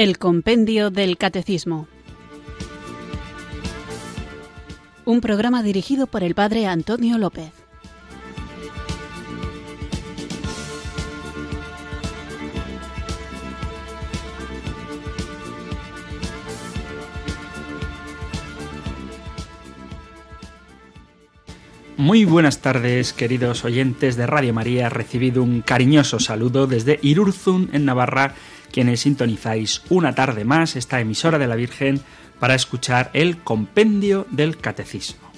El Compendio del Catecismo. Un programa dirigido por el Padre Antonio López. Muy buenas tardes, queridos oyentes de Radio María. Recibido un cariñoso saludo desde Irurzun, en Navarra, quienes sintonizáis una tarde más esta emisora de la Virgen para escuchar el compendio del Catecismo.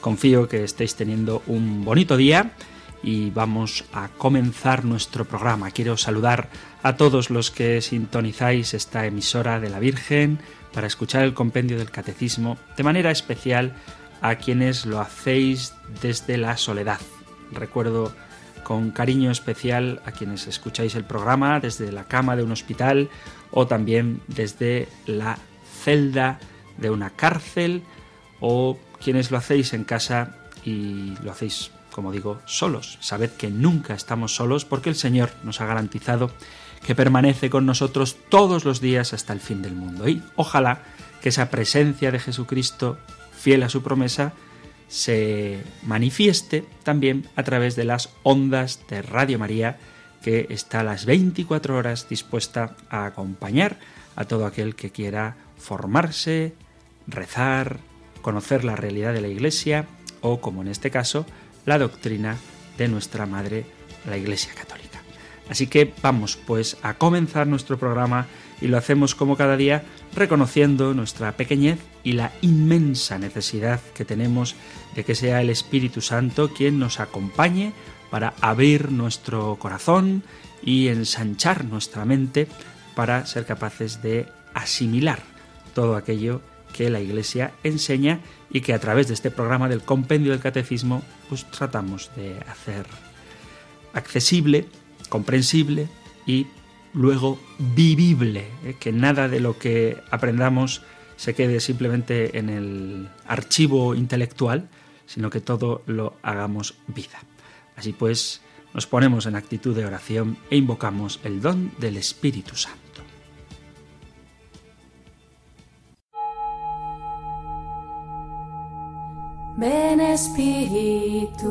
Confío que estéis teniendo un bonito día y vamos a comenzar nuestro programa. Quiero saludar a todos los que sintonizáis esta emisora de la Virgen para escuchar el compendio del Catecismo, de manera especial a quienes lo hacéis desde la soledad. Recuerdo con cariño especial a quienes escucháis el programa desde la cama de un hospital o también desde la celda de una cárcel o quienes lo hacéis en casa y lo hacéis, como digo, solos. Sabed que nunca estamos solos porque el Señor nos ha garantizado que permanece con nosotros todos los días hasta el fin del mundo. Y ojalá que esa presencia de Jesucristo fiel a su promesa, se manifieste también a través de las ondas de Radio María, que está a las 24 horas dispuesta a acompañar a todo aquel que quiera formarse, rezar, conocer la realidad de la Iglesia o, como en este caso, la doctrina de nuestra Madre, la Iglesia Católica. Así que vamos pues a comenzar nuestro programa y lo hacemos como cada día reconociendo nuestra pequeñez y la inmensa necesidad que tenemos de que sea el Espíritu Santo quien nos acompañe para abrir nuestro corazón y ensanchar nuestra mente para ser capaces de asimilar todo aquello que la Iglesia enseña y que a través de este programa del compendio del catecismo pues tratamos de hacer accesible, comprensible y luego vivible, ¿eh? que nada de lo que aprendamos se quede simplemente en el archivo intelectual, sino que todo lo hagamos vida. Así pues, nos ponemos en actitud de oración e invocamos el don del Espíritu Santo. Ven Espíritu.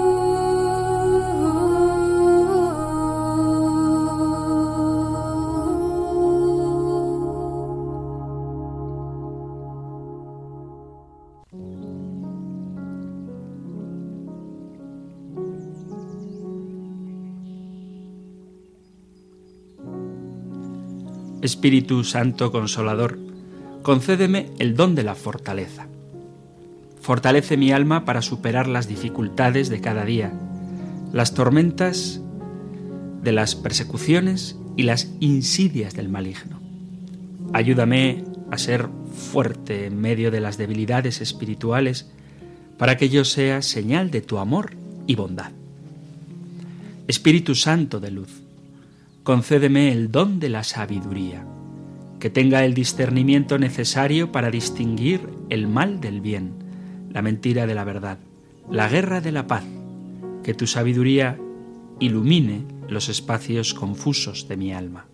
Espíritu Santo Consolador, concédeme el don de la fortaleza. Fortalece mi alma para superar las dificultades de cada día, las tormentas de las persecuciones y las insidias del maligno. Ayúdame a ser fuerte en medio de las debilidades espirituales para que yo sea señal de tu amor y bondad. Espíritu Santo de luz, concédeme el don de la sabiduría, que tenga el discernimiento necesario para distinguir el mal del bien, la mentira de la verdad, la guerra de la paz, que tu sabiduría ilumine los espacios confusos de mi alma.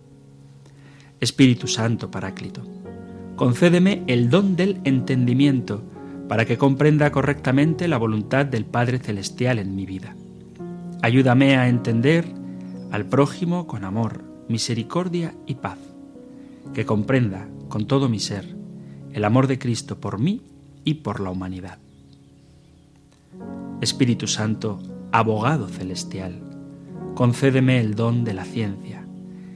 Espíritu Santo Paráclito, concédeme el don del entendimiento para que comprenda correctamente la voluntad del Padre Celestial en mi vida. Ayúdame a entender al prójimo con amor, misericordia y paz, que comprenda con todo mi ser el amor de Cristo por mí y por la humanidad. Espíritu Santo, abogado celestial, concédeme el don de la ciencia,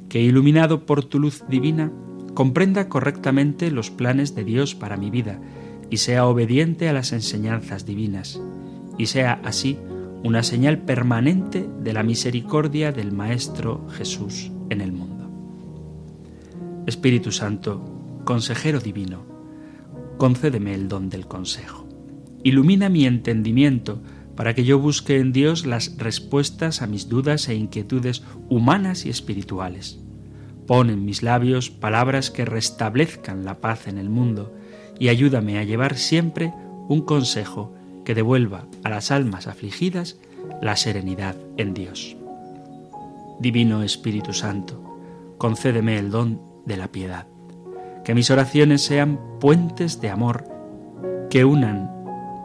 que iluminado por tu luz divina, comprenda correctamente los planes de Dios para mi vida y sea obediente a las enseñanzas divinas, y sea así una señal permanente de la misericordia del Maestro Jesús en el mundo. Espíritu Santo, consejero divino, concédeme el don del consejo. Ilumina mi entendimiento para que yo busque en Dios las respuestas a mis dudas e inquietudes humanas y espirituales. Pon en mis labios palabras que restablezcan la paz en el mundo y ayúdame a llevar siempre un consejo que devuelva a las almas afligidas la serenidad en Dios. Divino Espíritu Santo, concédeme el don de la piedad, que mis oraciones sean puentes de amor que unan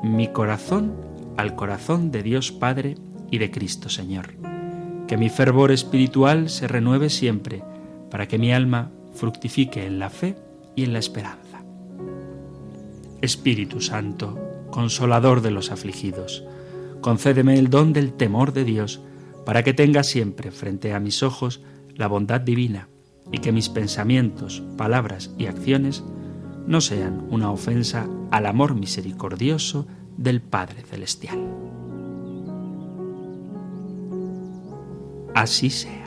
mi corazón al corazón de Dios Padre y de Cristo Señor. Que mi fervor espiritual se renueve siempre para que mi alma fructifique en la fe y en la esperanza. Espíritu Santo, consolador de los afligidos, concédeme el don del temor de Dios para que tenga siempre frente a mis ojos la bondad divina y que mis pensamientos, palabras y acciones no sean una ofensa al amor misericordioso del Padre Celestial. Así sea.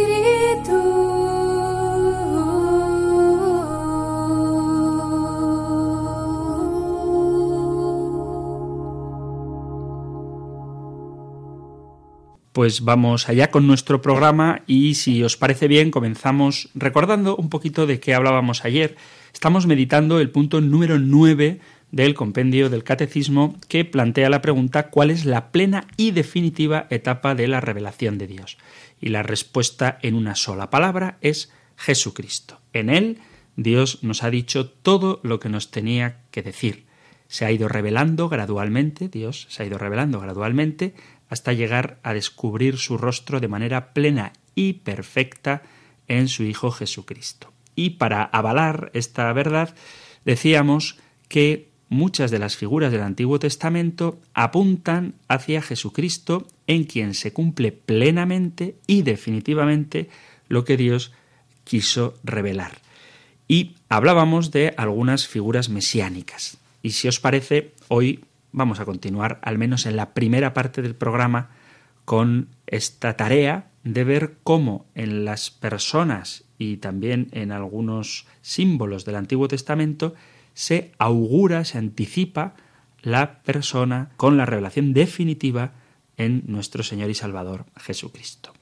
Pues vamos allá con nuestro programa y si os parece bien comenzamos recordando un poquito de qué hablábamos ayer. Estamos meditando el punto número 9 del compendio del catecismo que plantea la pregunta ¿cuál es la plena y definitiva etapa de la revelación de Dios? Y la respuesta en una sola palabra es Jesucristo. En él Dios nos ha dicho todo lo que nos tenía que decir. Se ha ido revelando gradualmente, Dios se ha ido revelando gradualmente hasta llegar a descubrir su rostro de manera plena y perfecta en su Hijo Jesucristo. Y para avalar esta verdad, decíamos que muchas de las figuras del Antiguo Testamento apuntan hacia Jesucristo, en quien se cumple plenamente y definitivamente lo que Dios quiso revelar. Y hablábamos de algunas figuras mesiánicas. Y si os parece, hoy vamos a continuar, al menos en la primera parte del programa, con esta tarea de ver cómo en las personas y también en algunos símbolos del Antiguo Testamento se augura, se anticipa la persona con la revelación definitiva en nuestro Señor y Salvador Jesucristo.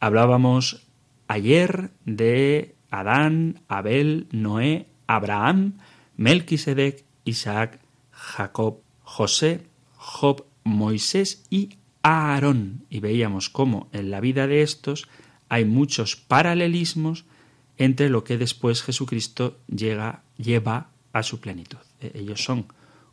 Hablábamos ayer de Adán, Abel, Noé, Abraham, Melquisedec, Isaac, Jacob José, Job, Moisés y Aarón. Y veíamos cómo en la vida de estos hay muchos paralelismos entre lo que después Jesucristo llega, lleva a su plenitud. E, ellos son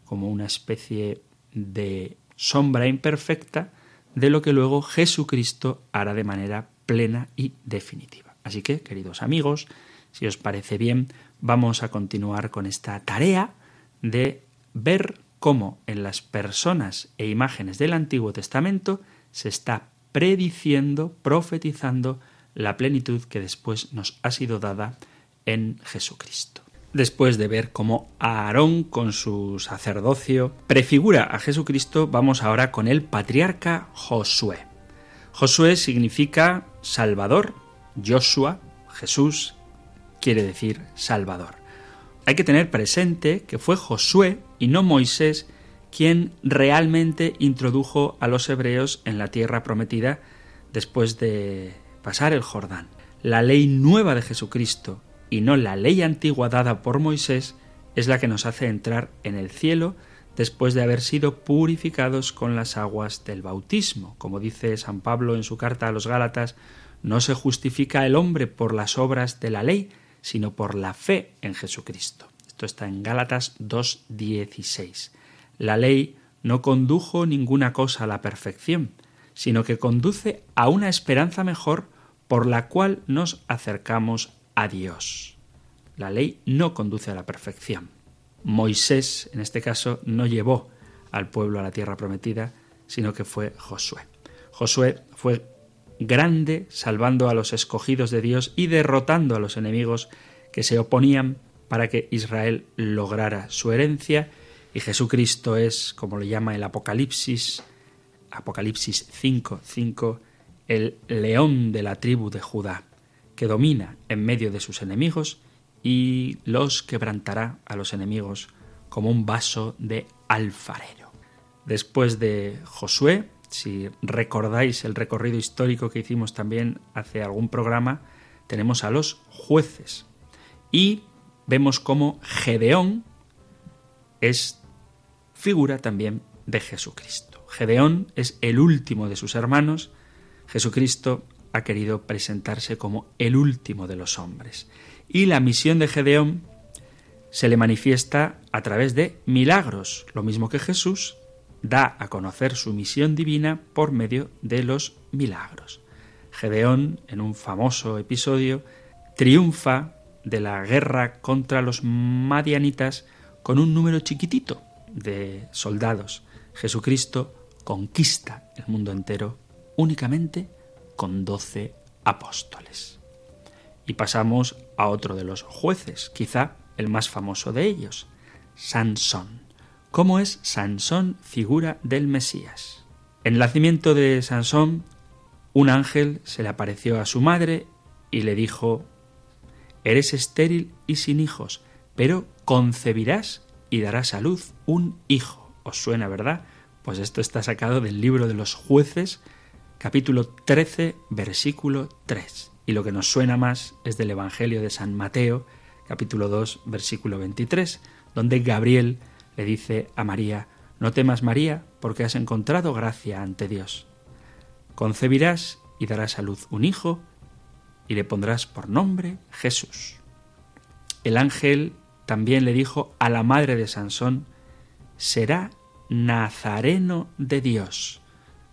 como una especie de sombra imperfecta de lo que luego Jesucristo hará de manera plena y definitiva. Así que, queridos amigos, si os parece bien, vamos a continuar con esta tarea de ver cómo en las personas e imágenes del Antiguo Testamento se está prediciendo, profetizando la plenitud que después nos ha sido dada en Jesucristo. Después de ver cómo Aarón con su sacerdocio prefigura a Jesucristo, vamos ahora con el patriarca Josué. Josué significa Salvador, Joshua, Jesús, quiere decir Salvador. Hay que tener presente que fue Josué y no Moisés quien realmente introdujo a los hebreos en la tierra prometida después de pasar el Jordán. La ley nueva de Jesucristo y no la ley antigua dada por Moisés es la que nos hace entrar en el cielo después de haber sido purificados con las aguas del bautismo. Como dice San Pablo en su carta a los Gálatas, no se justifica el hombre por las obras de la ley, sino por la fe en Jesucristo. Esto está en Gálatas 2.16. La ley no condujo ninguna cosa a la perfección, sino que conduce a una esperanza mejor por la cual nos acercamos a Dios. La ley no conduce a la perfección. Moisés, en este caso, no llevó al pueblo a la tierra prometida, sino que fue Josué. Josué fue grande, salvando a los escogidos de Dios y derrotando a los enemigos que se oponían para que Israel lograra su herencia y Jesucristo es, como lo llama el Apocalipsis, Apocalipsis 5, 5, el león de la tribu de Judá, que domina en medio de sus enemigos y los quebrantará a los enemigos como un vaso de alfarero. Después de Josué, si recordáis el recorrido histórico que hicimos también hace algún programa, tenemos a los jueces. Y vemos cómo Gedeón es figura también de Jesucristo. Gedeón es el último de sus hermanos. Jesucristo ha querido presentarse como el último de los hombres. Y la misión de Gedeón se le manifiesta a través de milagros, lo mismo que Jesús da a conocer su misión divina por medio de los milagros. Gedeón, en un famoso episodio, triunfa de la guerra contra los madianitas con un número chiquitito de soldados. Jesucristo conquista el mundo entero únicamente con doce apóstoles. Y pasamos a otro de los jueces, quizá el más famoso de ellos, Sansón. ¿Cómo es Sansón figura del Mesías? En el nacimiento de Sansón, un ángel se le apareció a su madre y le dijo, Eres estéril y sin hijos, pero concebirás y darás a luz un hijo. ¿Os suena, verdad? Pues esto está sacado del libro de los jueces, capítulo 13, versículo 3. Y lo que nos suena más es del Evangelio de San Mateo, capítulo 2, versículo 23, donde Gabriel le dice a María, No temas María, porque has encontrado gracia ante Dios. Concebirás y darás a luz un hijo, y le pondrás por nombre Jesús. El ángel también le dijo a la madre de Sansón, será Nazareno de Dios.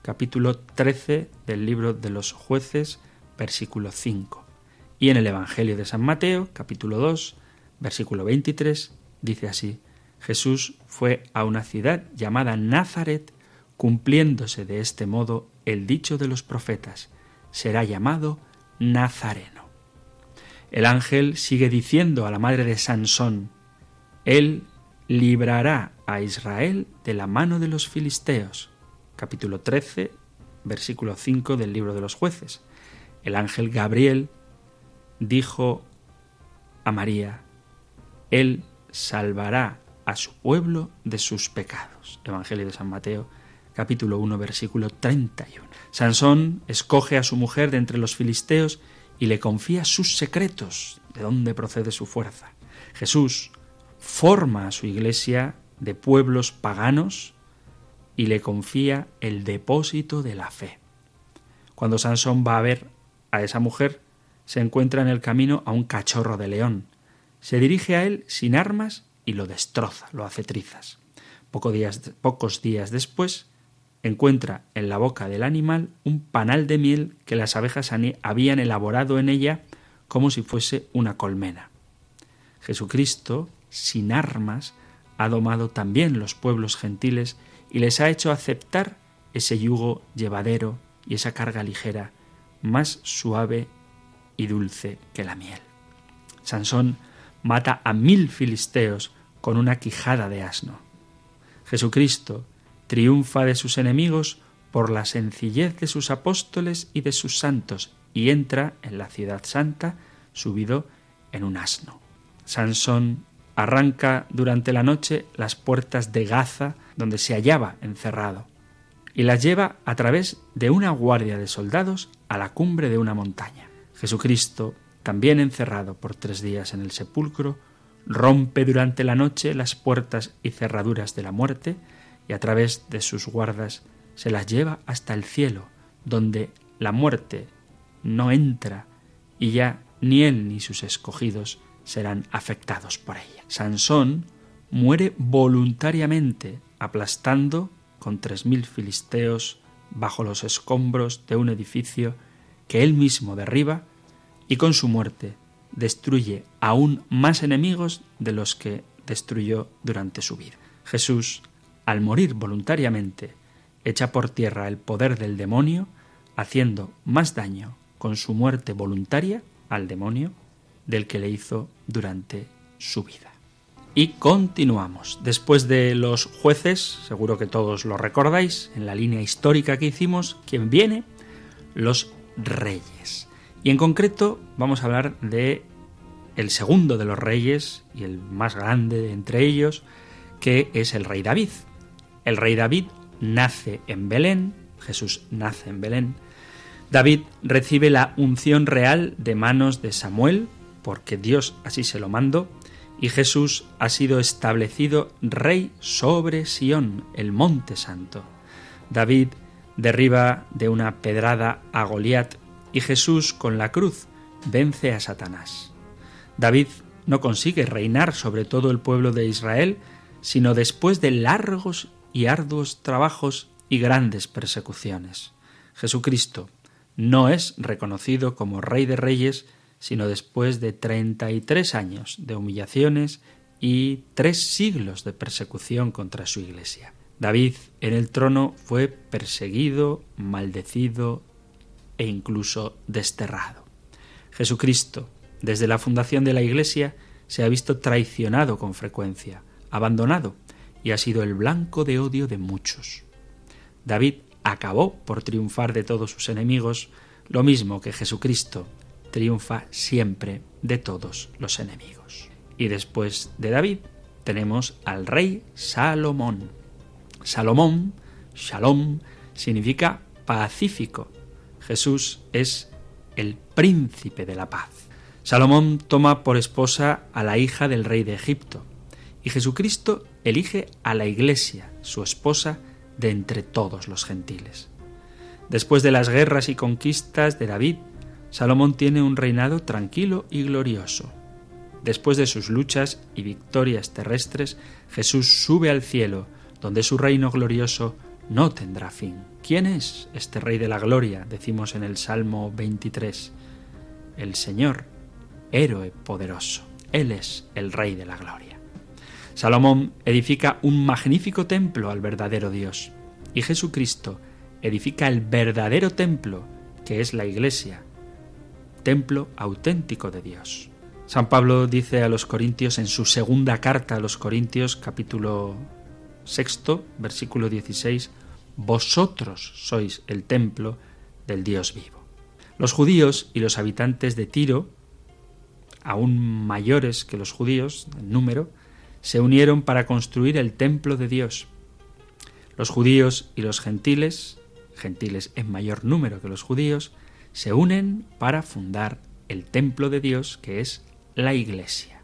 Capítulo 13 del libro de los jueces, versículo 5. Y en el Evangelio de San Mateo, capítulo 2, versículo 23, dice así, Jesús fue a una ciudad llamada Nazaret, cumpliéndose de este modo el dicho de los profetas, será llamado Nazareno. El ángel sigue diciendo a la madre de Sansón, Él librará a Israel de la mano de los filisteos. Capítulo 13, versículo 5 del libro de los jueces. El ángel Gabriel dijo a María, Él salvará a su pueblo de sus pecados. Evangelio de San Mateo, capítulo 1, versículo 31. Sansón escoge a su mujer de entre los filisteos y le confía sus secretos, de dónde procede su fuerza. Jesús forma a su iglesia de pueblos paganos y le confía el depósito de la fe. Cuando Sansón va a ver a esa mujer, se encuentra en el camino a un cachorro de león. Se dirige a él sin armas y lo destroza, lo hace trizas. días, pocos días después, encuentra en la boca del animal un panal de miel que las abejas habían elaborado en ella como si fuese una colmena. Jesucristo, sin armas, ha domado también los pueblos gentiles y les ha hecho aceptar ese yugo llevadero y esa carga ligera, más suave y dulce que la miel. Sansón mata a mil filisteos con una quijada de asno. Jesucristo triunfa de sus enemigos por la sencillez de sus apóstoles y de sus santos y entra en la ciudad santa subido en un asno. Sansón arranca durante la noche las puertas de Gaza donde se hallaba encerrado y las lleva a través de una guardia de soldados a la cumbre de una montaña. Jesucristo, también encerrado por tres días en el sepulcro, rompe durante la noche las puertas y cerraduras de la muerte y a través de sus guardas se las lleva hasta el cielo, donde la muerte no entra y ya ni él ni sus escogidos serán afectados por ella. Sansón muere voluntariamente aplastando con tres mil filisteos bajo los escombros de un edificio que él mismo derriba y con su muerte destruye aún más enemigos de los que destruyó durante su vida. Jesús, al morir voluntariamente, echa por tierra el poder del demonio, haciendo más daño con su muerte voluntaria al demonio del que le hizo durante su vida. Y continuamos. Después de los jueces, seguro que todos lo recordáis, en la línea histórica que hicimos, quien viene, los reyes. Y en concreto vamos a hablar de el segundo de los reyes y el más grande entre ellos, que es el rey David. El rey David nace en Belén, Jesús nace en Belén. David recibe la unción real de manos de Samuel, porque Dios así se lo mandó, y Jesús ha sido establecido rey sobre Sión, el monte santo. David derriba de una pedrada a Goliat y Jesús con la cruz vence a Satanás. David no consigue reinar sobre todo el pueblo de Israel, sino después de largos y arduos trabajos y grandes persecuciones. Jesucristo no es reconocido como Rey de Reyes, sino después de treinta y tres años de humillaciones y tres siglos de persecución contra su Iglesia. David en el trono fue perseguido, maldecido e incluso desterrado. Jesucristo, desde la fundación de la Iglesia, se ha visto traicionado con frecuencia, abandonado y ha sido el blanco de odio de muchos. David acabó por triunfar de todos sus enemigos, lo mismo que Jesucristo triunfa siempre de todos los enemigos. Y después de David tenemos al rey Salomón. Salomón, Shalom, significa pacífico. Jesús es el príncipe de la paz. Salomón toma por esposa a la hija del rey de Egipto y Jesucristo elige a la iglesia, su esposa, de entre todos los gentiles. Después de las guerras y conquistas de David, Salomón tiene un reinado tranquilo y glorioso. Después de sus luchas y victorias terrestres, Jesús sube al cielo, donde su reino glorioso no tendrá fin. ¿Quién es este Rey de la Gloria? Decimos en el Salmo 23. El Señor, héroe poderoso. Él es el Rey de la Gloria. Salomón edifica un magnífico templo al verdadero Dios y Jesucristo edifica el verdadero templo que es la Iglesia, templo auténtico de Dios. San Pablo dice a los Corintios en su segunda carta a los Corintios capítulo sexto, versículo 16, Vosotros sois el templo del Dios vivo. Los judíos y los habitantes de Tiro, aún mayores que los judíos en número, se unieron para construir el templo de Dios. Los judíos y los gentiles, gentiles en mayor número que los judíos, se unen para fundar el templo de Dios que es la Iglesia.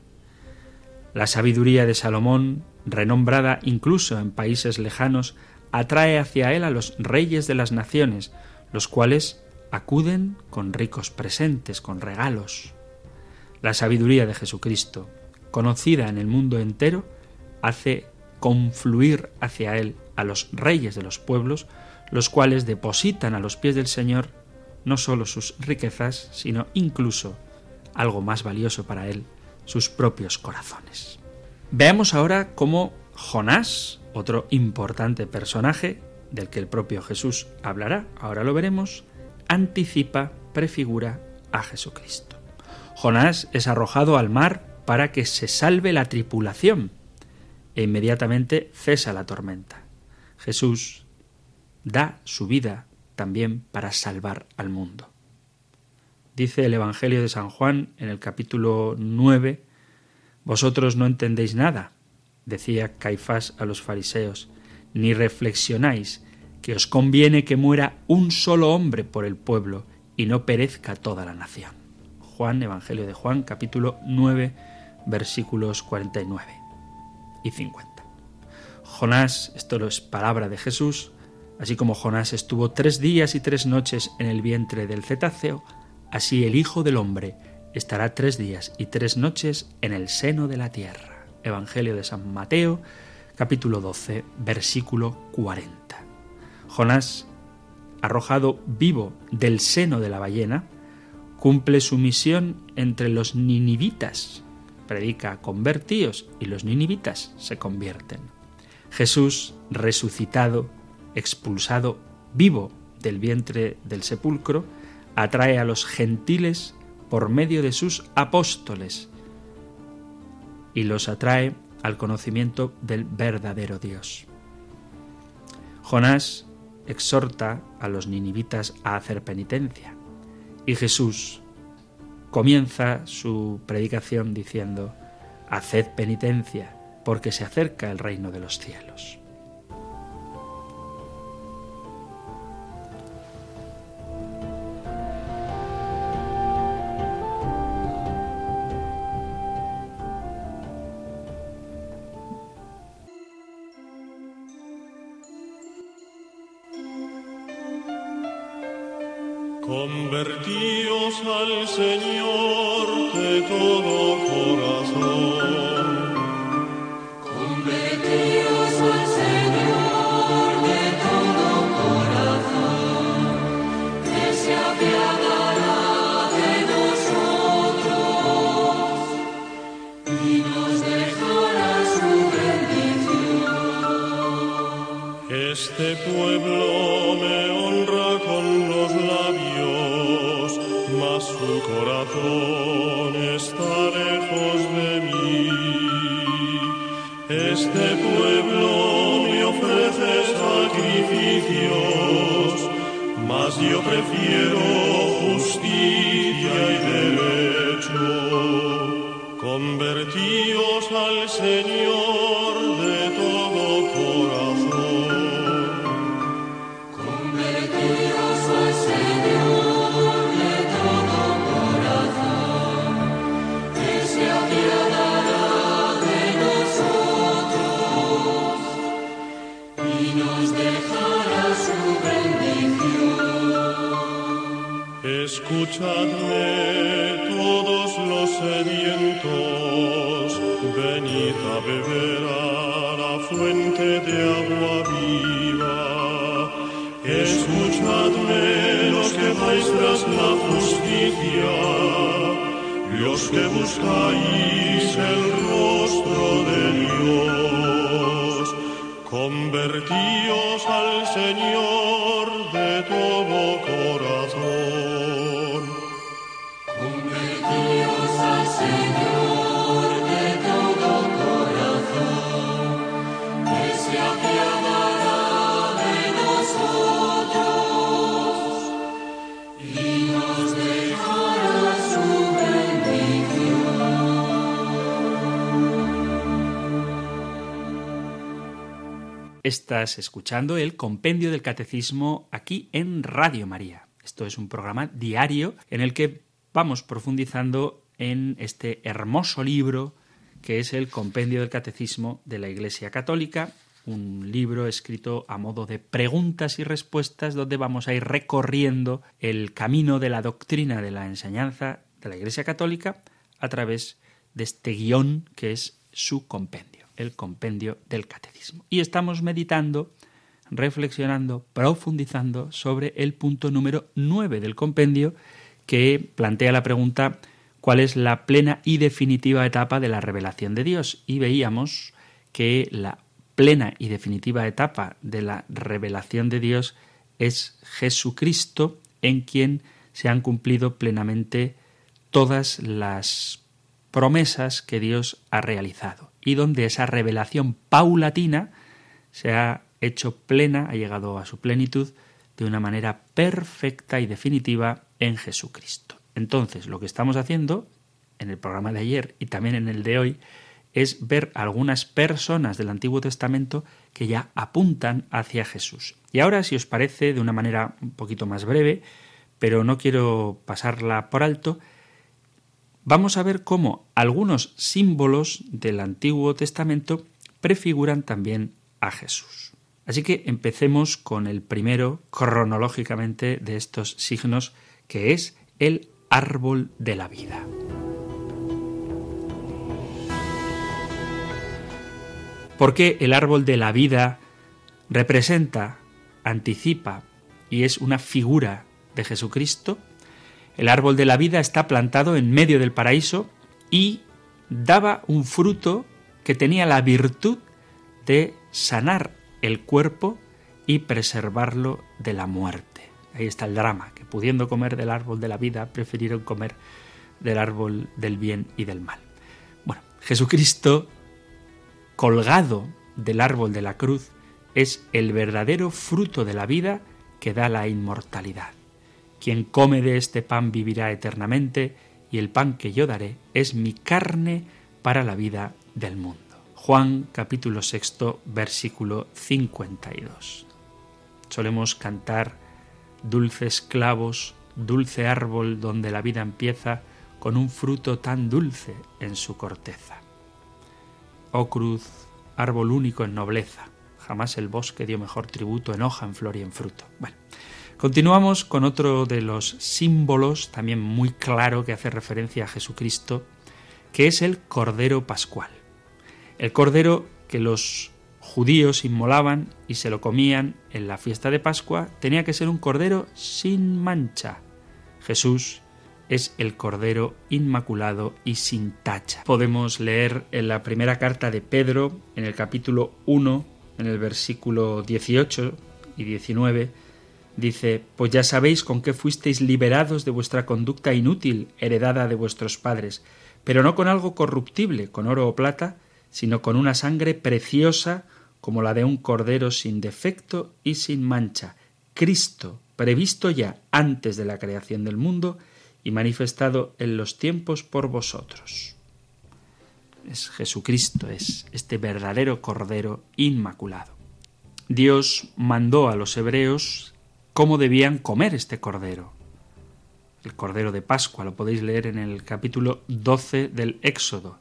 La sabiduría de Salomón, renombrada incluso en países lejanos, atrae hacia él a los reyes de las naciones, los cuales acuden con ricos presentes, con regalos. La sabiduría de Jesucristo, conocida en el mundo entero, hace confluir hacia él a los reyes de los pueblos, los cuales depositan a los pies del Señor no sólo sus riquezas, sino incluso, algo más valioso para él, sus propios corazones. Veamos ahora cómo Jonás, otro importante personaje del que el propio Jesús hablará, ahora lo veremos, anticipa, prefigura a Jesucristo. Jonás es arrojado al mar para que se salve la tripulación e inmediatamente cesa la tormenta. Jesús da su vida también para salvar al mundo. Dice el Evangelio de San Juan en el capítulo 9, Vosotros no entendéis nada, decía Caifás a los fariseos, ni reflexionáis que os conviene que muera un solo hombre por el pueblo y no perezca toda la nación. Juan, Evangelio de Juan, capítulo 9, versículos 49 y 50. Jonás, esto es palabra de Jesús, así como Jonás estuvo tres días y tres noches en el vientre del cetáceo, así el Hijo del Hombre estará tres días y tres noches en el seno de la tierra. Evangelio de San Mateo, capítulo 12, versículo 40. Jonás, arrojado vivo del seno de la ballena, cumple su misión entre los ninivitas, predica convertíos y los ninivitas se convierten. Jesús resucitado, expulsado vivo del vientre del sepulcro, atrae a los gentiles por medio de sus apóstoles y los atrae al conocimiento del verdadero Dios. Jonás exhorta a los ninivitas a hacer penitencia. Y Jesús comienza su predicación diciendo, Haced penitencia, porque se acerca el reino de los cielos. Convertíos al Señor de todo corazón. Convertíos al Señor de todo corazón, que se apiadará de nosotros y nos dejará su bendición. Este pueblo sacrificios, mas yo prefiero justicia Escuchadme todos los sedientos, venid a beber a la fuente de agua viva. Escuchadme los que vais la justicia, los que buscáis el rostro de Dios. Estás escuchando el Compendio del Catecismo aquí en Radio María. Esto es un programa diario en el que vamos profundizando en este hermoso libro que es el Compendio del Catecismo de la Iglesia Católica, un libro escrito a modo de preguntas y respuestas donde vamos a ir recorriendo el camino de la doctrina de la enseñanza de la Iglesia Católica a través de este guion que es su compendio, el compendio del Catecismo. Y estamos meditando, reflexionando, profundizando sobre el punto número 9 del compendio que plantea la pregunta cuál es la plena y definitiva etapa de la revelación de Dios. Y veíamos que la plena y definitiva etapa de la revelación de Dios es Jesucristo, en quien se han cumplido plenamente todas las promesas que Dios ha realizado y donde esa revelación paulatina se ha hecho plena, ha llegado a su plenitud de una manera perfecta y definitiva en Jesucristo. Entonces, lo que estamos haciendo en el programa de ayer y también en el de hoy es ver algunas personas del Antiguo Testamento que ya apuntan hacia Jesús. Y ahora, si os parece, de una manera un poquito más breve, pero no quiero pasarla por alto, vamos a ver cómo algunos símbolos del Antiguo Testamento prefiguran también a Jesús. Así que empecemos con el primero cronológicamente de estos signos, que es el árbol de la vida. Porque el árbol de la vida representa, anticipa y es una figura de Jesucristo. El árbol de la vida está plantado en medio del paraíso y daba un fruto que tenía la virtud de sanar el cuerpo y preservarlo de la muerte. Ahí está el drama, que pudiendo comer del árbol de la vida, prefirieron comer del árbol del bien y del mal. Bueno, Jesucristo, colgado del árbol de la cruz, es el verdadero fruto de la vida que da la inmortalidad. Quien come de este pan vivirá eternamente, y el pan que yo daré es mi carne para la vida del mundo. Juan capítulo sexto versículo 52. Solemos cantar dulces clavos, dulce árbol donde la vida empieza, con un fruto tan dulce en su corteza. Oh cruz, árbol único en nobleza, jamás el bosque dio mejor tributo en hoja, en flor y en fruto. Bueno, continuamos con otro de los símbolos, también muy claro, que hace referencia a Jesucristo, que es el Cordero Pascual. El Cordero que los judíos inmolaban y se lo comían en la fiesta de Pascua tenía que ser un Cordero sin mancha. Jesús es el Cordero Inmaculado y sin tacha. Podemos leer en la primera carta de Pedro, en el capítulo 1, en el versículo 18 y 19, dice, Pues ya sabéis con qué fuisteis liberados de vuestra conducta inútil, heredada de vuestros padres, pero no con algo corruptible, con oro o plata, sino con una sangre preciosa como la de un cordero sin defecto y sin mancha, Cristo, previsto ya antes de la creación del mundo, y manifestado en los tiempos por vosotros. Es Jesucristo, es este verdadero Cordero Inmaculado. Dios mandó a los hebreos cómo debían comer este Cordero. El Cordero de Pascua lo podéis leer en el capítulo 12 del Éxodo.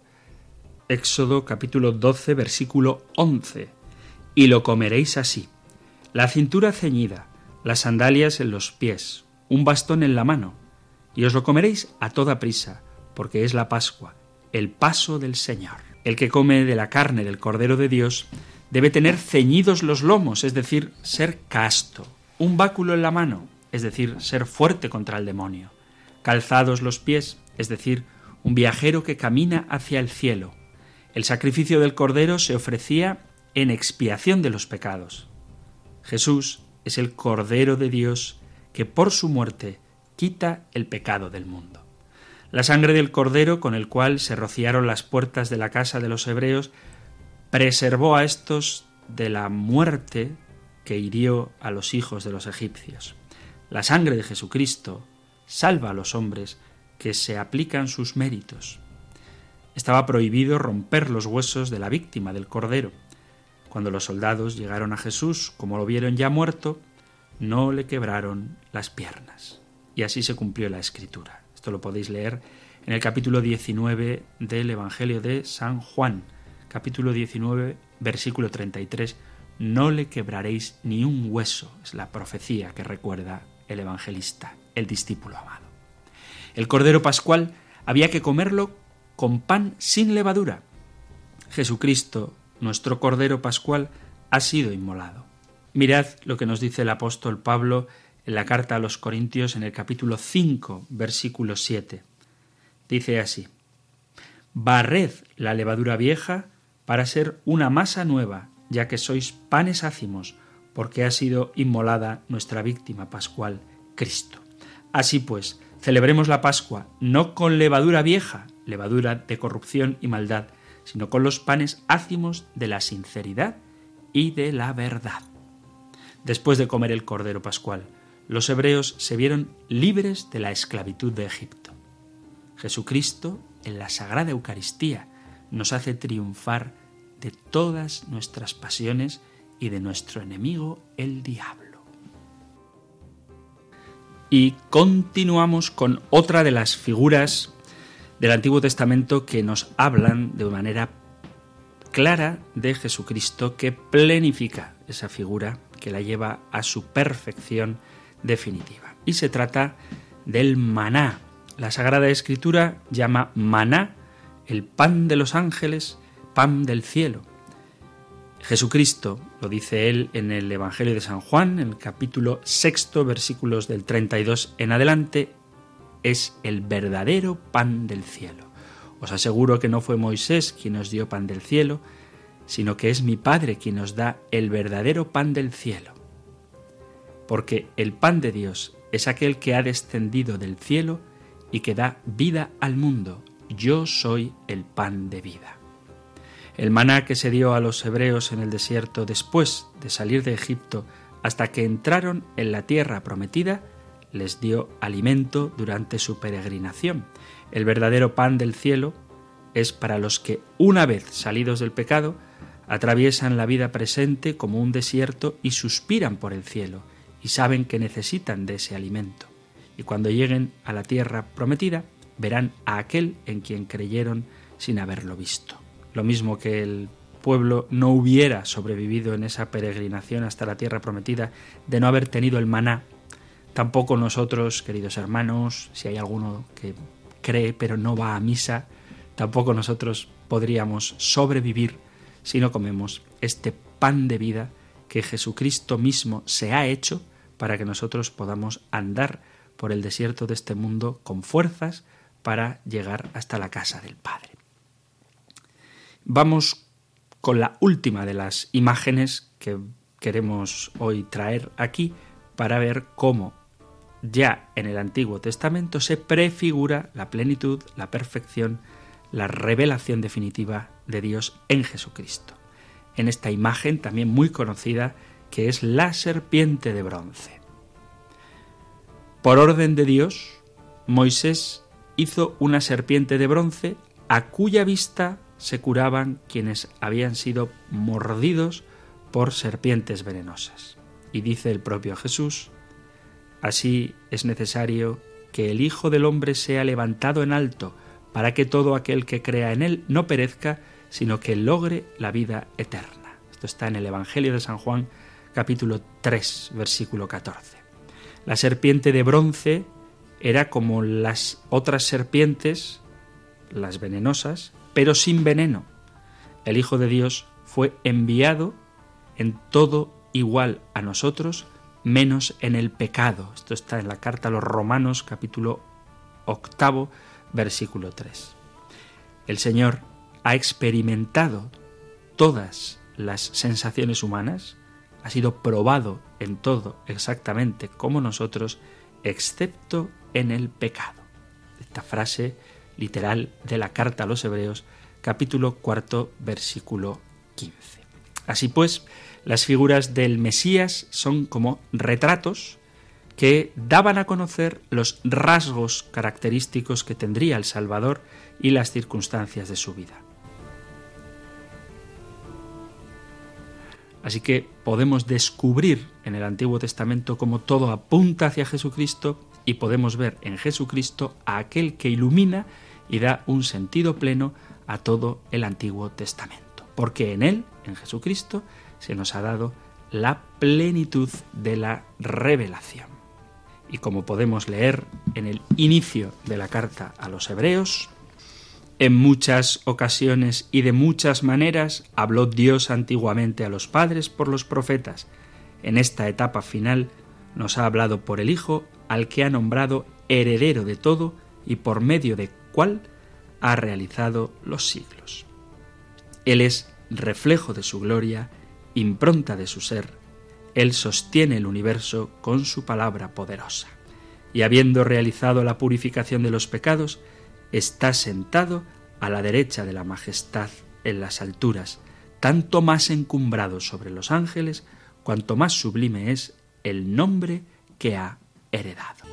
Éxodo capítulo 12 versículo 11. Y lo comeréis así. La cintura ceñida, las sandalias en los pies, un bastón en la mano, y os lo comeréis a toda prisa, porque es la Pascua, el paso del Señor. El que come de la carne del Cordero de Dios debe tener ceñidos los lomos, es decir, ser casto, un báculo en la mano, es decir, ser fuerte contra el demonio, calzados los pies, es decir, un viajero que camina hacia el cielo. El sacrificio del Cordero se ofrecía en expiación de los pecados. Jesús es el Cordero de Dios que por su muerte quita el pecado del mundo. La sangre del cordero con el cual se rociaron las puertas de la casa de los hebreos preservó a estos de la muerte que hirió a los hijos de los egipcios. La sangre de Jesucristo salva a los hombres que se aplican sus méritos. Estaba prohibido romper los huesos de la víctima del cordero. Cuando los soldados llegaron a Jesús, como lo vieron ya muerto, no le quebraron las piernas y así se cumplió la escritura. Esto lo podéis leer en el capítulo 19 del Evangelio de San Juan, capítulo 19, versículo 33. No le quebraréis ni un hueso, es la profecía que recuerda el evangelista, el discípulo amado. El Cordero Pascual había que comerlo con pan sin levadura. Jesucristo, nuestro Cordero Pascual, ha sido inmolado. Mirad lo que nos dice el apóstol Pablo en la carta a los Corintios en el capítulo 5, versículo 7. Dice así, Barred la levadura vieja para ser una masa nueva, ya que sois panes ácimos, porque ha sido inmolada nuestra víctima pascual, Cristo. Así pues, celebremos la Pascua no con levadura vieja, levadura de corrupción y maldad, sino con los panes ácimos de la sinceridad y de la verdad. Después de comer el Cordero Pascual, los hebreos se vieron libres de la esclavitud de Egipto. Jesucristo, en la Sagrada Eucaristía, nos hace triunfar de todas nuestras pasiones y de nuestro enemigo, el diablo. Y continuamos con otra de las figuras del Antiguo Testamento que nos hablan de manera clara de Jesucristo que plenifica esa figura, que la lleva a su perfección definitiva. Y se trata del maná. La Sagrada Escritura llama maná el pan de los ángeles, pan del cielo. Jesucristo, lo dice él en el Evangelio de San Juan, en el capítulo sexto, versículos del 32 en adelante, es el verdadero pan del cielo. Os aseguro que no fue Moisés quien os dio pan del cielo, sino que es mi Padre quien os da el verdadero pan del cielo porque el pan de Dios es aquel que ha descendido del cielo y que da vida al mundo. Yo soy el pan de vida. El maná que se dio a los hebreos en el desierto después de salir de Egipto hasta que entraron en la tierra prometida, les dio alimento durante su peregrinación. El verdadero pan del cielo es para los que, una vez salidos del pecado, atraviesan la vida presente como un desierto y suspiran por el cielo y saben que necesitan de ese alimento. Y cuando lleguen a la tierra prometida, verán a aquel en quien creyeron sin haberlo visto. Lo mismo que el pueblo no hubiera sobrevivido en esa peregrinación hasta la tierra prometida de no haber tenido el maná, tampoco nosotros, queridos hermanos, si hay alguno que cree pero no va a misa, tampoco nosotros podríamos sobrevivir si no comemos este pan de vida que Jesucristo mismo se ha hecho para que nosotros podamos andar por el desierto de este mundo con fuerzas para llegar hasta la casa del Padre. Vamos con la última de las imágenes que queremos hoy traer aquí para ver cómo ya en el Antiguo Testamento se prefigura la plenitud, la perfección, la revelación definitiva de Dios en Jesucristo. En esta imagen también muy conocida que es la serpiente de bronce. Por orden de Dios, Moisés hizo una serpiente de bronce a cuya vista se curaban quienes habían sido mordidos por serpientes venenosas. Y dice el propio Jesús, así es necesario que el Hijo del Hombre sea levantado en alto, para que todo aquel que crea en él no perezca, sino que logre la vida eterna. Esto está en el Evangelio de San Juan, capítulo 3, versículo 14. La serpiente de bronce era como las otras serpientes, las venenosas, pero sin veneno. El Hijo de Dios fue enviado en todo igual a nosotros, menos en el pecado. Esto está en la carta a los Romanos, capítulo octavo, versículo 3. El Señor ha experimentado todas las sensaciones humanas, ha sido probado en todo exactamente como nosotros, excepto en el pecado. Esta frase literal de la carta a los Hebreos, capítulo cuarto, versículo 15. Así pues, las figuras del Mesías son como retratos que daban a conocer los rasgos característicos que tendría el Salvador y las circunstancias de su vida. Así que podemos descubrir en el Antiguo Testamento cómo todo apunta hacia Jesucristo y podemos ver en Jesucristo a aquel que ilumina y da un sentido pleno a todo el Antiguo Testamento. Porque en Él, en Jesucristo, se nos ha dado la plenitud de la revelación. Y como podemos leer en el inicio de la carta a los Hebreos, en muchas ocasiones y de muchas maneras habló Dios antiguamente a los padres por los profetas. En esta etapa final nos ha hablado por el Hijo, al que ha nombrado heredero de todo y por medio de cual ha realizado los siglos. Él es reflejo de su gloria, impronta de su ser, Él sostiene el universo con su palabra poderosa. Y habiendo realizado la purificación de los pecados, está sentado a la derecha de la majestad en las alturas, tanto más encumbrado sobre los ángeles, cuanto más sublime es el nombre que ha heredado.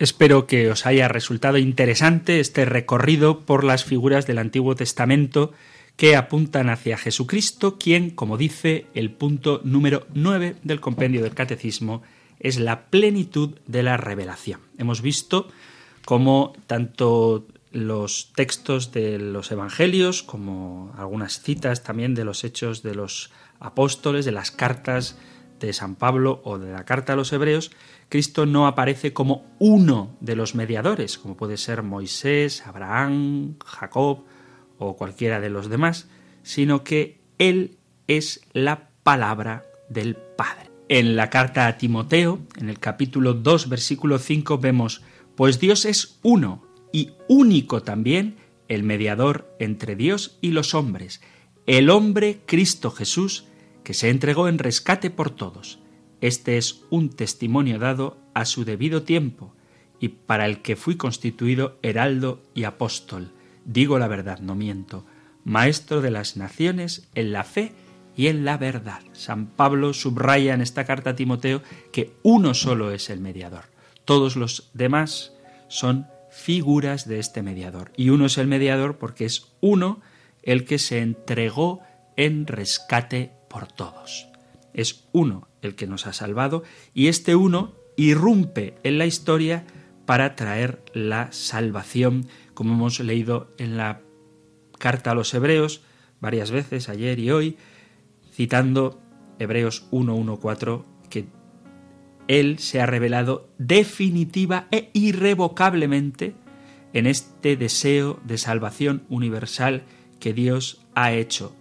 Espero que os haya resultado interesante este recorrido por las figuras del Antiguo Testamento que apuntan hacia Jesucristo, quien, como dice el punto número 9 del compendio del Catecismo, es la plenitud de la revelación. Hemos visto cómo tanto los textos de los evangelios como algunas citas también de los hechos de los apóstoles, de las cartas de San Pablo o de la carta a los hebreos, Cristo no aparece como uno de los mediadores, como puede ser Moisés, Abraham, Jacob o cualquiera de los demás, sino que Él es la palabra del Padre. En la carta a Timoteo, en el capítulo 2, versículo 5, vemos, pues Dios es uno y único también el mediador entre Dios y los hombres, el hombre Cristo Jesús, que se entregó en rescate por todos. Este es un testimonio dado a su debido tiempo, y para el que fui constituido heraldo y apóstol. Digo la verdad, no miento, maestro de las naciones en la fe y en la verdad. San Pablo subraya en esta carta a Timoteo que uno solo es el mediador. Todos los demás son figuras de este mediador. Y uno es el mediador porque es uno el que se entregó en rescate por todos. Es uno el que nos ha salvado y este uno irrumpe en la historia para traer la salvación, como hemos leído en la carta a los hebreos varias veces ayer y hoy, citando Hebreos 1.1.4, que Él se ha revelado definitiva e irrevocablemente en este deseo de salvación universal que Dios ha hecho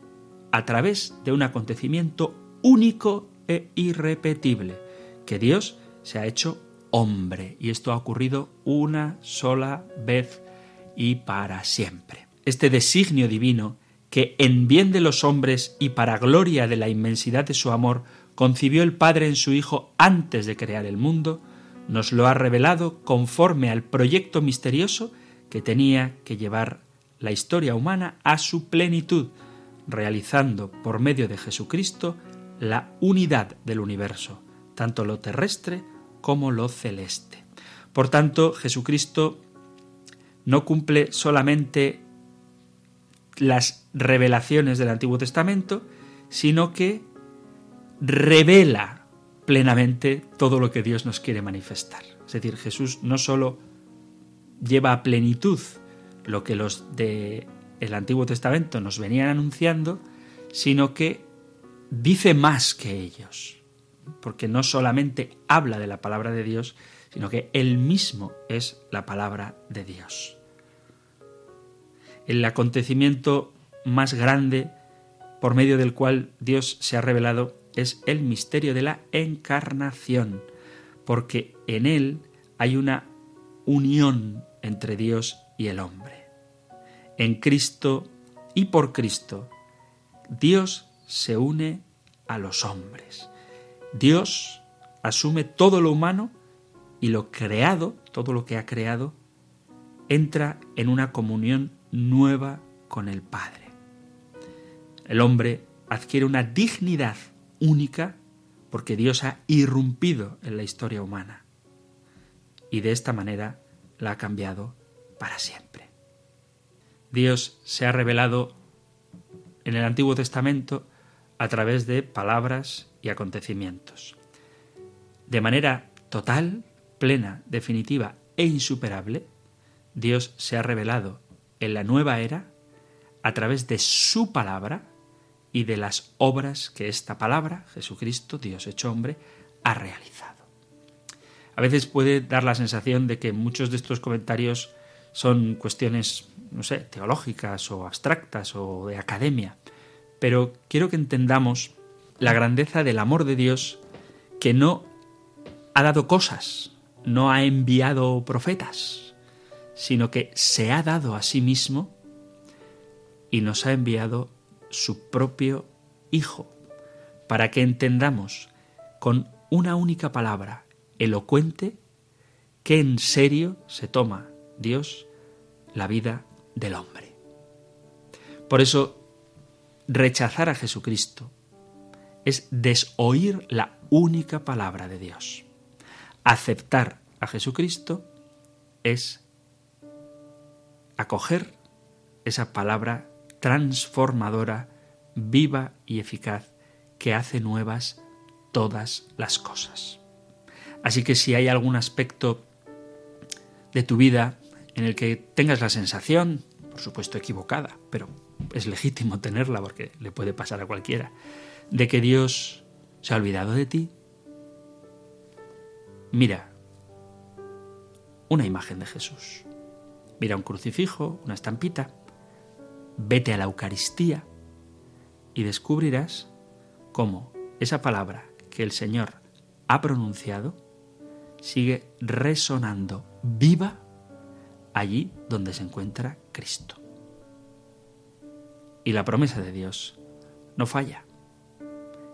a través de un acontecimiento único e irrepetible, que Dios se ha hecho hombre y esto ha ocurrido una sola vez y para siempre. Este designio divino que en bien de los hombres y para gloria de la inmensidad de su amor concibió el Padre en su Hijo antes de crear el mundo, nos lo ha revelado conforme al proyecto misterioso que tenía que llevar la historia humana a su plenitud, realizando por medio de Jesucristo la unidad del universo, tanto lo terrestre como lo celeste. Por tanto, Jesucristo no cumple solamente las revelaciones del Antiguo Testamento, sino que revela plenamente todo lo que Dios nos quiere manifestar. Es decir, Jesús no solo lleva a plenitud lo que los de el Antiguo Testamento nos venían anunciando, sino que dice más que ellos, porque no solamente habla de la palabra de Dios, sino que él mismo es la palabra de Dios. El acontecimiento más grande por medio del cual Dios se ha revelado es el misterio de la encarnación, porque en él hay una unión entre Dios y el hombre. En Cristo y por Cristo, Dios se une a los hombres. Dios asume todo lo humano y lo creado, todo lo que ha creado, entra en una comunión nueva con el Padre. El hombre adquiere una dignidad única porque Dios ha irrumpido en la historia humana y de esta manera la ha cambiado para siempre. Dios se ha revelado en el Antiguo Testamento a través de palabras y acontecimientos. De manera total, plena, definitiva e insuperable, Dios se ha revelado en la nueva era a través de su palabra y de las obras que esta palabra, Jesucristo, Dios hecho hombre, ha realizado. A veces puede dar la sensación de que muchos de estos comentarios son cuestiones, no sé, teológicas o abstractas o de academia, pero quiero que entendamos la grandeza del amor de Dios que no ha dado cosas, no ha enviado profetas, sino que se ha dado a sí mismo y nos ha enviado su propio Hijo, para que entendamos con una única palabra elocuente que en serio se toma Dios la vida del hombre. Por eso, rechazar a Jesucristo es desoír la única palabra de Dios. Aceptar a Jesucristo es acoger esa palabra transformadora, viva y eficaz que hace nuevas todas las cosas. Así que si hay algún aspecto de tu vida en el que tengas la sensación, por supuesto equivocada, pero es legítimo tenerla porque le puede pasar a cualquiera, de que Dios se ha olvidado de ti, mira una imagen de Jesús. Mira un crucifijo, una estampita, vete a la Eucaristía y descubrirás cómo esa palabra que el Señor ha pronunciado sigue resonando viva allí donde se encuentra Cristo. Y la promesa de Dios no falla.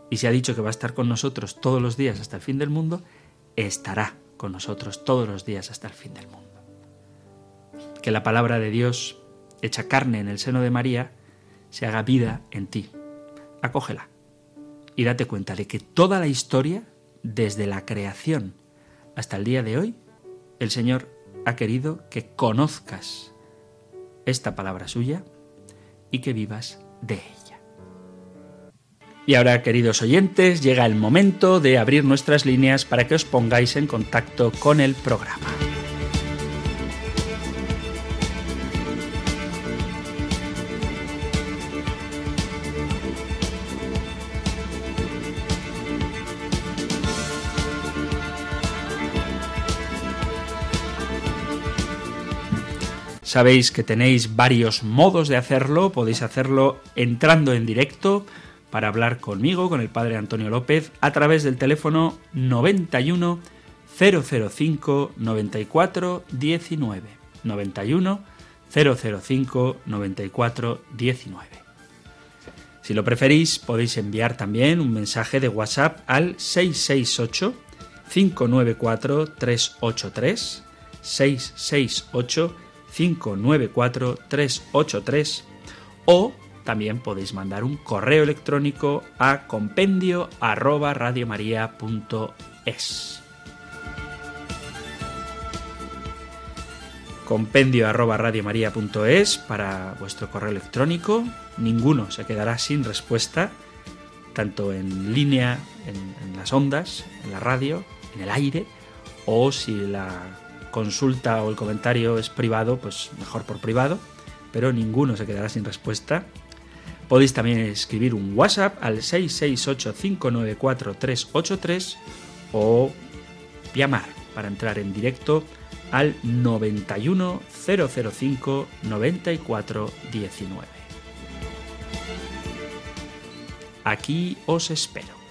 Y si ha dicho que va a estar con nosotros todos los días hasta el fin del mundo, estará con nosotros todos los días hasta el fin del mundo. Que la palabra de Dios hecha carne en el seno de María, se haga vida en ti. Acógela y date cuenta de que toda la historia, desde la creación hasta el día de hoy, el Señor ha querido que conozcas esta palabra suya y que vivas de ella. Y ahora, queridos oyentes, llega el momento de abrir nuestras líneas para que os pongáis en contacto con el programa. Sabéis que tenéis varios modos de hacerlo. Podéis hacerlo entrando en directo para hablar conmigo, con el padre Antonio López, a través del teléfono 91 005 94 19. 91 005 94 19. Si lo preferís, podéis enviar también un mensaje de WhatsApp al 668 594 383 668 594-383 o también podéis mandar un correo electrónico a compendio arroba radiomaria.es. Compendio arroba radiomaria.es para vuestro correo electrónico. Ninguno se quedará sin respuesta, tanto en línea, en, en las ondas, en la radio, en el aire, o si la consulta o el comentario es privado, pues mejor por privado, pero ninguno se quedará sin respuesta. Podéis también escribir un WhatsApp al 668-594-383 o llamar para entrar en directo al 91 005 94 19. Aquí os espero.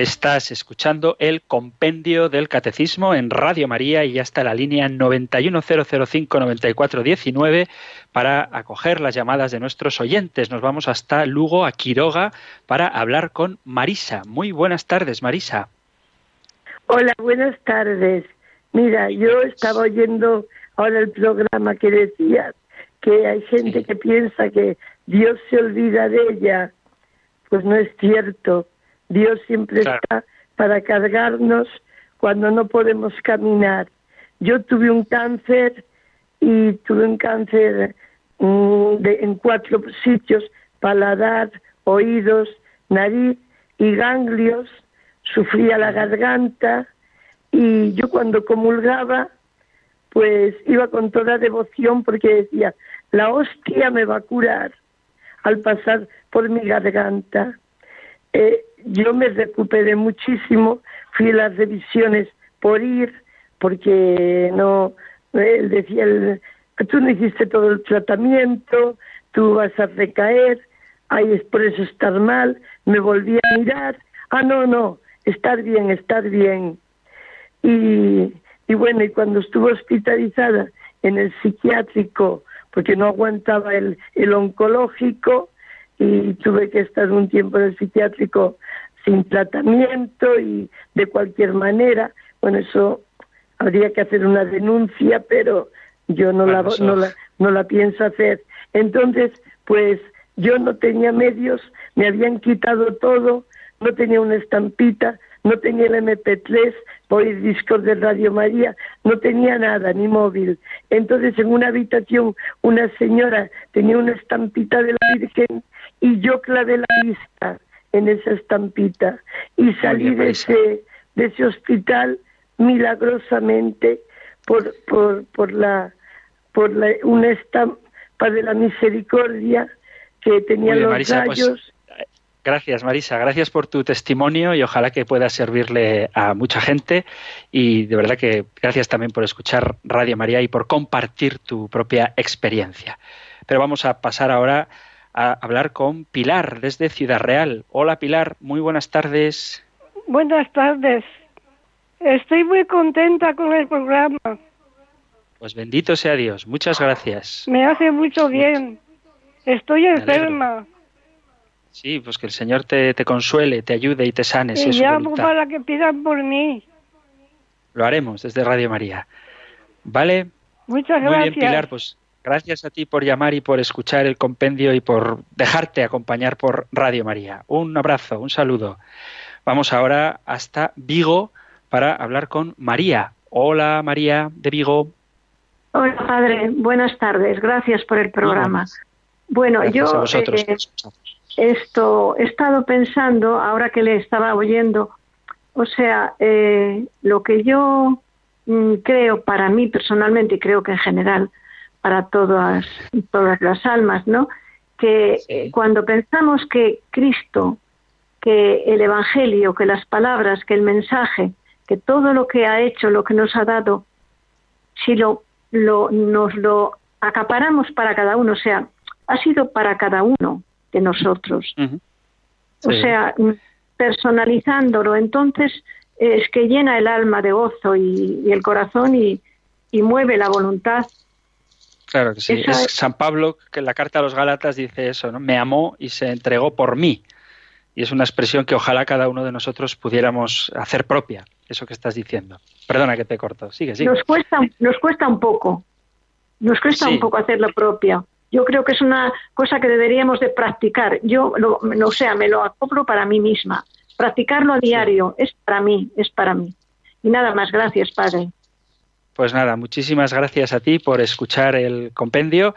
Estás escuchando el compendio del catecismo en Radio María y ya está la línea 910059419 para acoger las llamadas de nuestros oyentes. Nos vamos hasta Lugo, a Quiroga, para hablar con Marisa. Muy buenas tardes, Marisa. Hola, buenas tardes. Mira, yo estaba oyendo ahora el programa que decías que hay gente que piensa que Dios se olvida de ella. Pues no es cierto Dios siempre está para cargarnos cuando no podemos caminar. Yo tuve un cáncer y tuve un cáncer mm, en cuatro sitios, paladar, oídos, nariz y ganglios, sufría la garganta y yo cuando comulgaba pues iba con toda devoción porque decía, la hostia me va a curar al pasar por mi garganta. Eh, yo me recuperé muchísimo, fui a las revisiones por ir, porque no, él decía, tú no hiciste todo el tratamiento, tú vas a recaer, ay, es por eso estar mal, me volví a mirar, ah, no, no, estar bien, estar bien. Y, y bueno, y cuando estuve hospitalizada en el psiquiátrico, porque no aguantaba el, el oncológico, y tuve que estar un tiempo en el psiquiátrico sin tratamiento y de cualquier manera. Bueno, eso habría que hacer una denuncia, pero yo no, la, no, la, no la pienso hacer. Entonces, pues yo no tenía medios, me habían quitado todo, no tenía una estampita, no tenía el MP3, oír discos de Radio María, no tenía nada, ni móvil. Entonces en una habitación una señora tenía una estampita de la Virgen y yo clavé la vista en esa estampita y salí de ese, de ese hospital milagrosamente por, por, por la por la, una estampa de la misericordia que tenía los pues, rayos. gracias, Marisa. Gracias por tu testimonio y ojalá que pueda servirle a mucha gente. Y de verdad que gracias también por escuchar Radio María y por compartir tu propia experiencia. Pero vamos a pasar ahora a hablar con Pilar desde Ciudad Real. Hola Pilar, muy buenas tardes. Buenas tardes. Estoy muy contenta con el programa. Pues bendito sea Dios. Muchas gracias. Me hace mucho bien. Estoy enferma. Sí, pues que el Señor te, te consuele, te ayude y te sane. Y llamo para que pidan por mí. Lo haremos desde Radio María. ¿Vale? Muchas gracias. Muy bien, Pilar, pues Gracias a ti por llamar y por escuchar el compendio y por dejarte acompañar por Radio María. Un abrazo, un saludo. Vamos ahora hasta Vigo para hablar con María. Hola María de Vigo. Hola padre, buenas tardes. Gracias por el programa. Bueno, yo eh, esto he estado pensando ahora que le estaba oyendo, o sea, eh, lo que yo mm, creo para mí personalmente y creo que en general para todas, todas las almas, ¿no? Que eh, cuando pensamos que Cristo, que el Evangelio, que las palabras, que el mensaje, que todo lo que ha hecho, lo que nos ha dado, si lo, lo, nos lo acaparamos para cada uno, o sea, ha sido para cada uno de nosotros. O sea, personalizándolo, entonces es que llena el alma de gozo y, y el corazón y, y mueve la voluntad Claro que sí. Es San Pablo que en la carta a los Gálatas dice eso, ¿no? Me amó y se entregó por mí. Y es una expresión que ojalá cada uno de nosotros pudiéramos hacer propia, eso que estás diciendo. Perdona que te corto. Sigue, sigue. Nos cuesta, nos cuesta un poco, Nos cuesta un poco hacer lo propio. Yo creo que es una cosa que deberíamos de practicar. Yo, lo, o sea, me lo acoplo para mí misma. Practicarlo a diario es para mí, es para mí. Y nada más, gracias, Padre. Pues nada, muchísimas gracias a ti por escuchar el compendio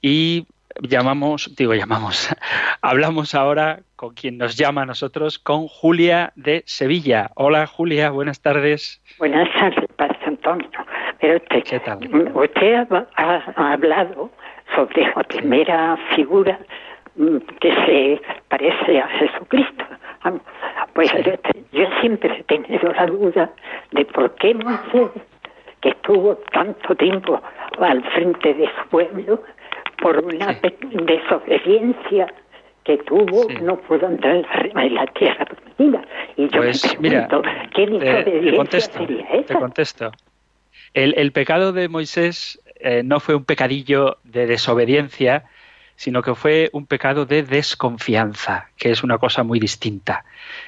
y llamamos, digo llamamos, hablamos ahora con quien nos llama a nosotros, con Julia de Sevilla. Hola Julia, buenas tardes. Buenas tardes, Padre Antonio. Pero usted, ¿Qué tal? usted ha, hablado sobre la primera figura mm, que se parece a Jesucristo. Pues yo siempre he tenido la duda de por qué Moisés, que estuvo tanto tiempo al frente de su pueblo, por una desobediencia que tuvo, no pudo entrar en la tierra prometida. Y yo pues, me pregunto, mira, ¿qué desobediencia sería esa? Te contesto. El, el pecado de Moisés eh, no fue un pecadillo de desobediencia, sino que fue un pecado de desconfianza, que es una cosa muy distinta.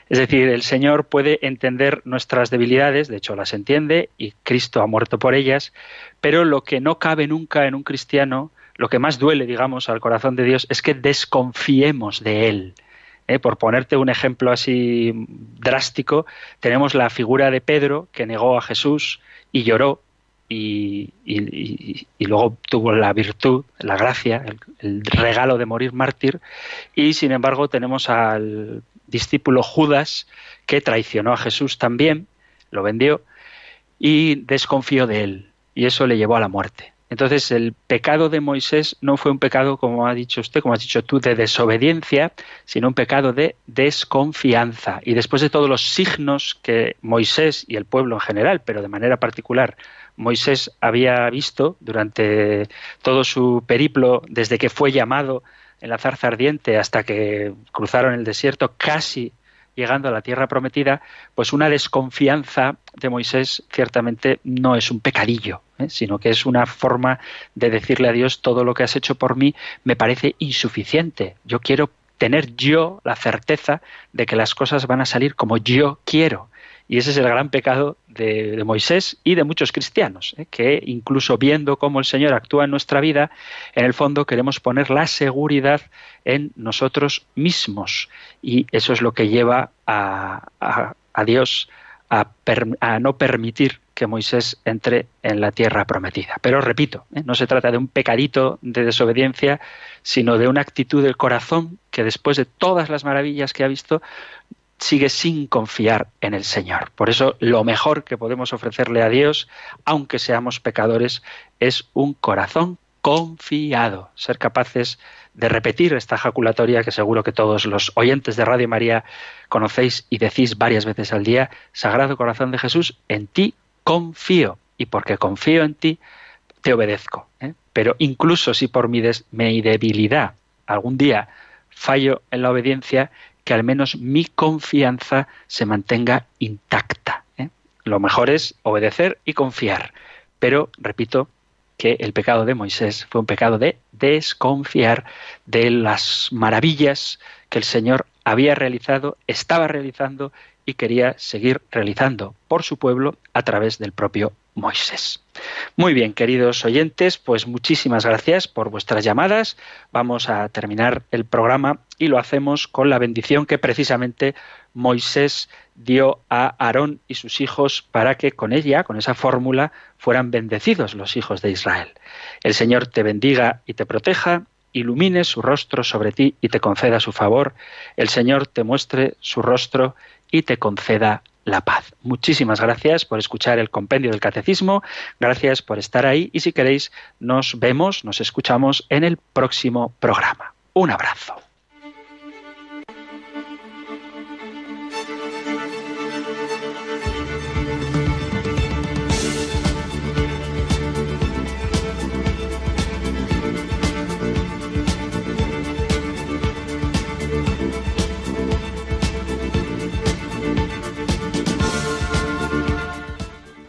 Es decir, el Señor puede entender nuestras debilidades, de hecho las entiende, y Cristo ha muerto por ellas, pero lo que no cabe nunca en un cristiano, lo que más duele, digamos, al corazón de Dios, es que desconfiemos de Él. ¿Eh? por ponerte un ejemplo así drástico, tenemos la figura de Pedro que negó a Jesús y lloró y, luego tuvo la virtud, la gracia, el, regalo de morir mártir, y sin embargo tenemos al discípulo Judas que traicionó a Jesús también, lo vendió y desconfió de él, y eso le llevó a la muerte. Entonces el pecado de Moisés no fue un pecado, como ha dicho usted, como has dicho tú, de desobediencia, sino un pecado de desconfianza. Y después de todos los signos que Moisés y el pueblo en general, pero de manera particular Moisés había visto durante todo su periplo, desde que fue llamado en la zarza ardiente hasta que cruzaron el desierto, casi llegando a la tierra prometida, pues una desconfianza de Moisés ciertamente no es un pecadillo, ¿eh? sino que es una forma de decirle a Dios todo lo que has hecho por mí me parece insuficiente. Yo quiero tener yo la certeza de que las cosas van a salir como yo quiero. Y ese es el gran pecado de, Moisés y de muchos cristianos, ¿eh? que incluso viendo cómo el Señor actúa en nuestra vida, en el fondo queremos poner la seguridad en nosotros mismos. Y eso es lo que lleva a, Dios a, no permitir que Moisés entre en la tierra prometida. Pero repito, ¿eh? no se trata de un pecadito de desobediencia, sino de una actitud del corazón que después de todas las maravillas que ha visto, sigue sin confiar en el Señor. Por eso lo mejor que podemos ofrecerle a Dios, aunque seamos pecadores, es un corazón confiado, ser capaces de repetir esta ejaculatoria que seguro que todos los oyentes de Radio María conocéis y decís varias veces al día, Sagrado Corazón de Jesús, en ti confío y porque confío en ti, te obedezco. ¿eh? Pero incluso si por mi, mi debilidad algún día fallo en la obediencia, que al menos mi confianza se mantenga intacta. ¿eh? Lo mejor es obedecer y confiar. Pero, repito, que el pecado de Moisés fue un pecado de desconfiar de las maravillas que el Señor había realizado, estaba realizando y quería seguir realizando por su pueblo a través del propio Moisés. Muy bien, queridos oyentes, pues muchísimas gracias por vuestras llamadas. Vamos a terminar el programa y lo hacemos con la bendición que precisamente Moisés dio a Aarón y sus hijos para que con ella, con esa fórmula, fueran bendecidos los hijos de Israel. El Señor te bendiga y te proteja, ilumine su rostro sobre ti y te conceda su favor. El Señor te muestre su rostro y te conceda la paz. Muchísimas gracias por escuchar el compendio del catecismo, gracias por estar ahí y si queréis nos vemos, nos escuchamos en el próximo programa. Un abrazo.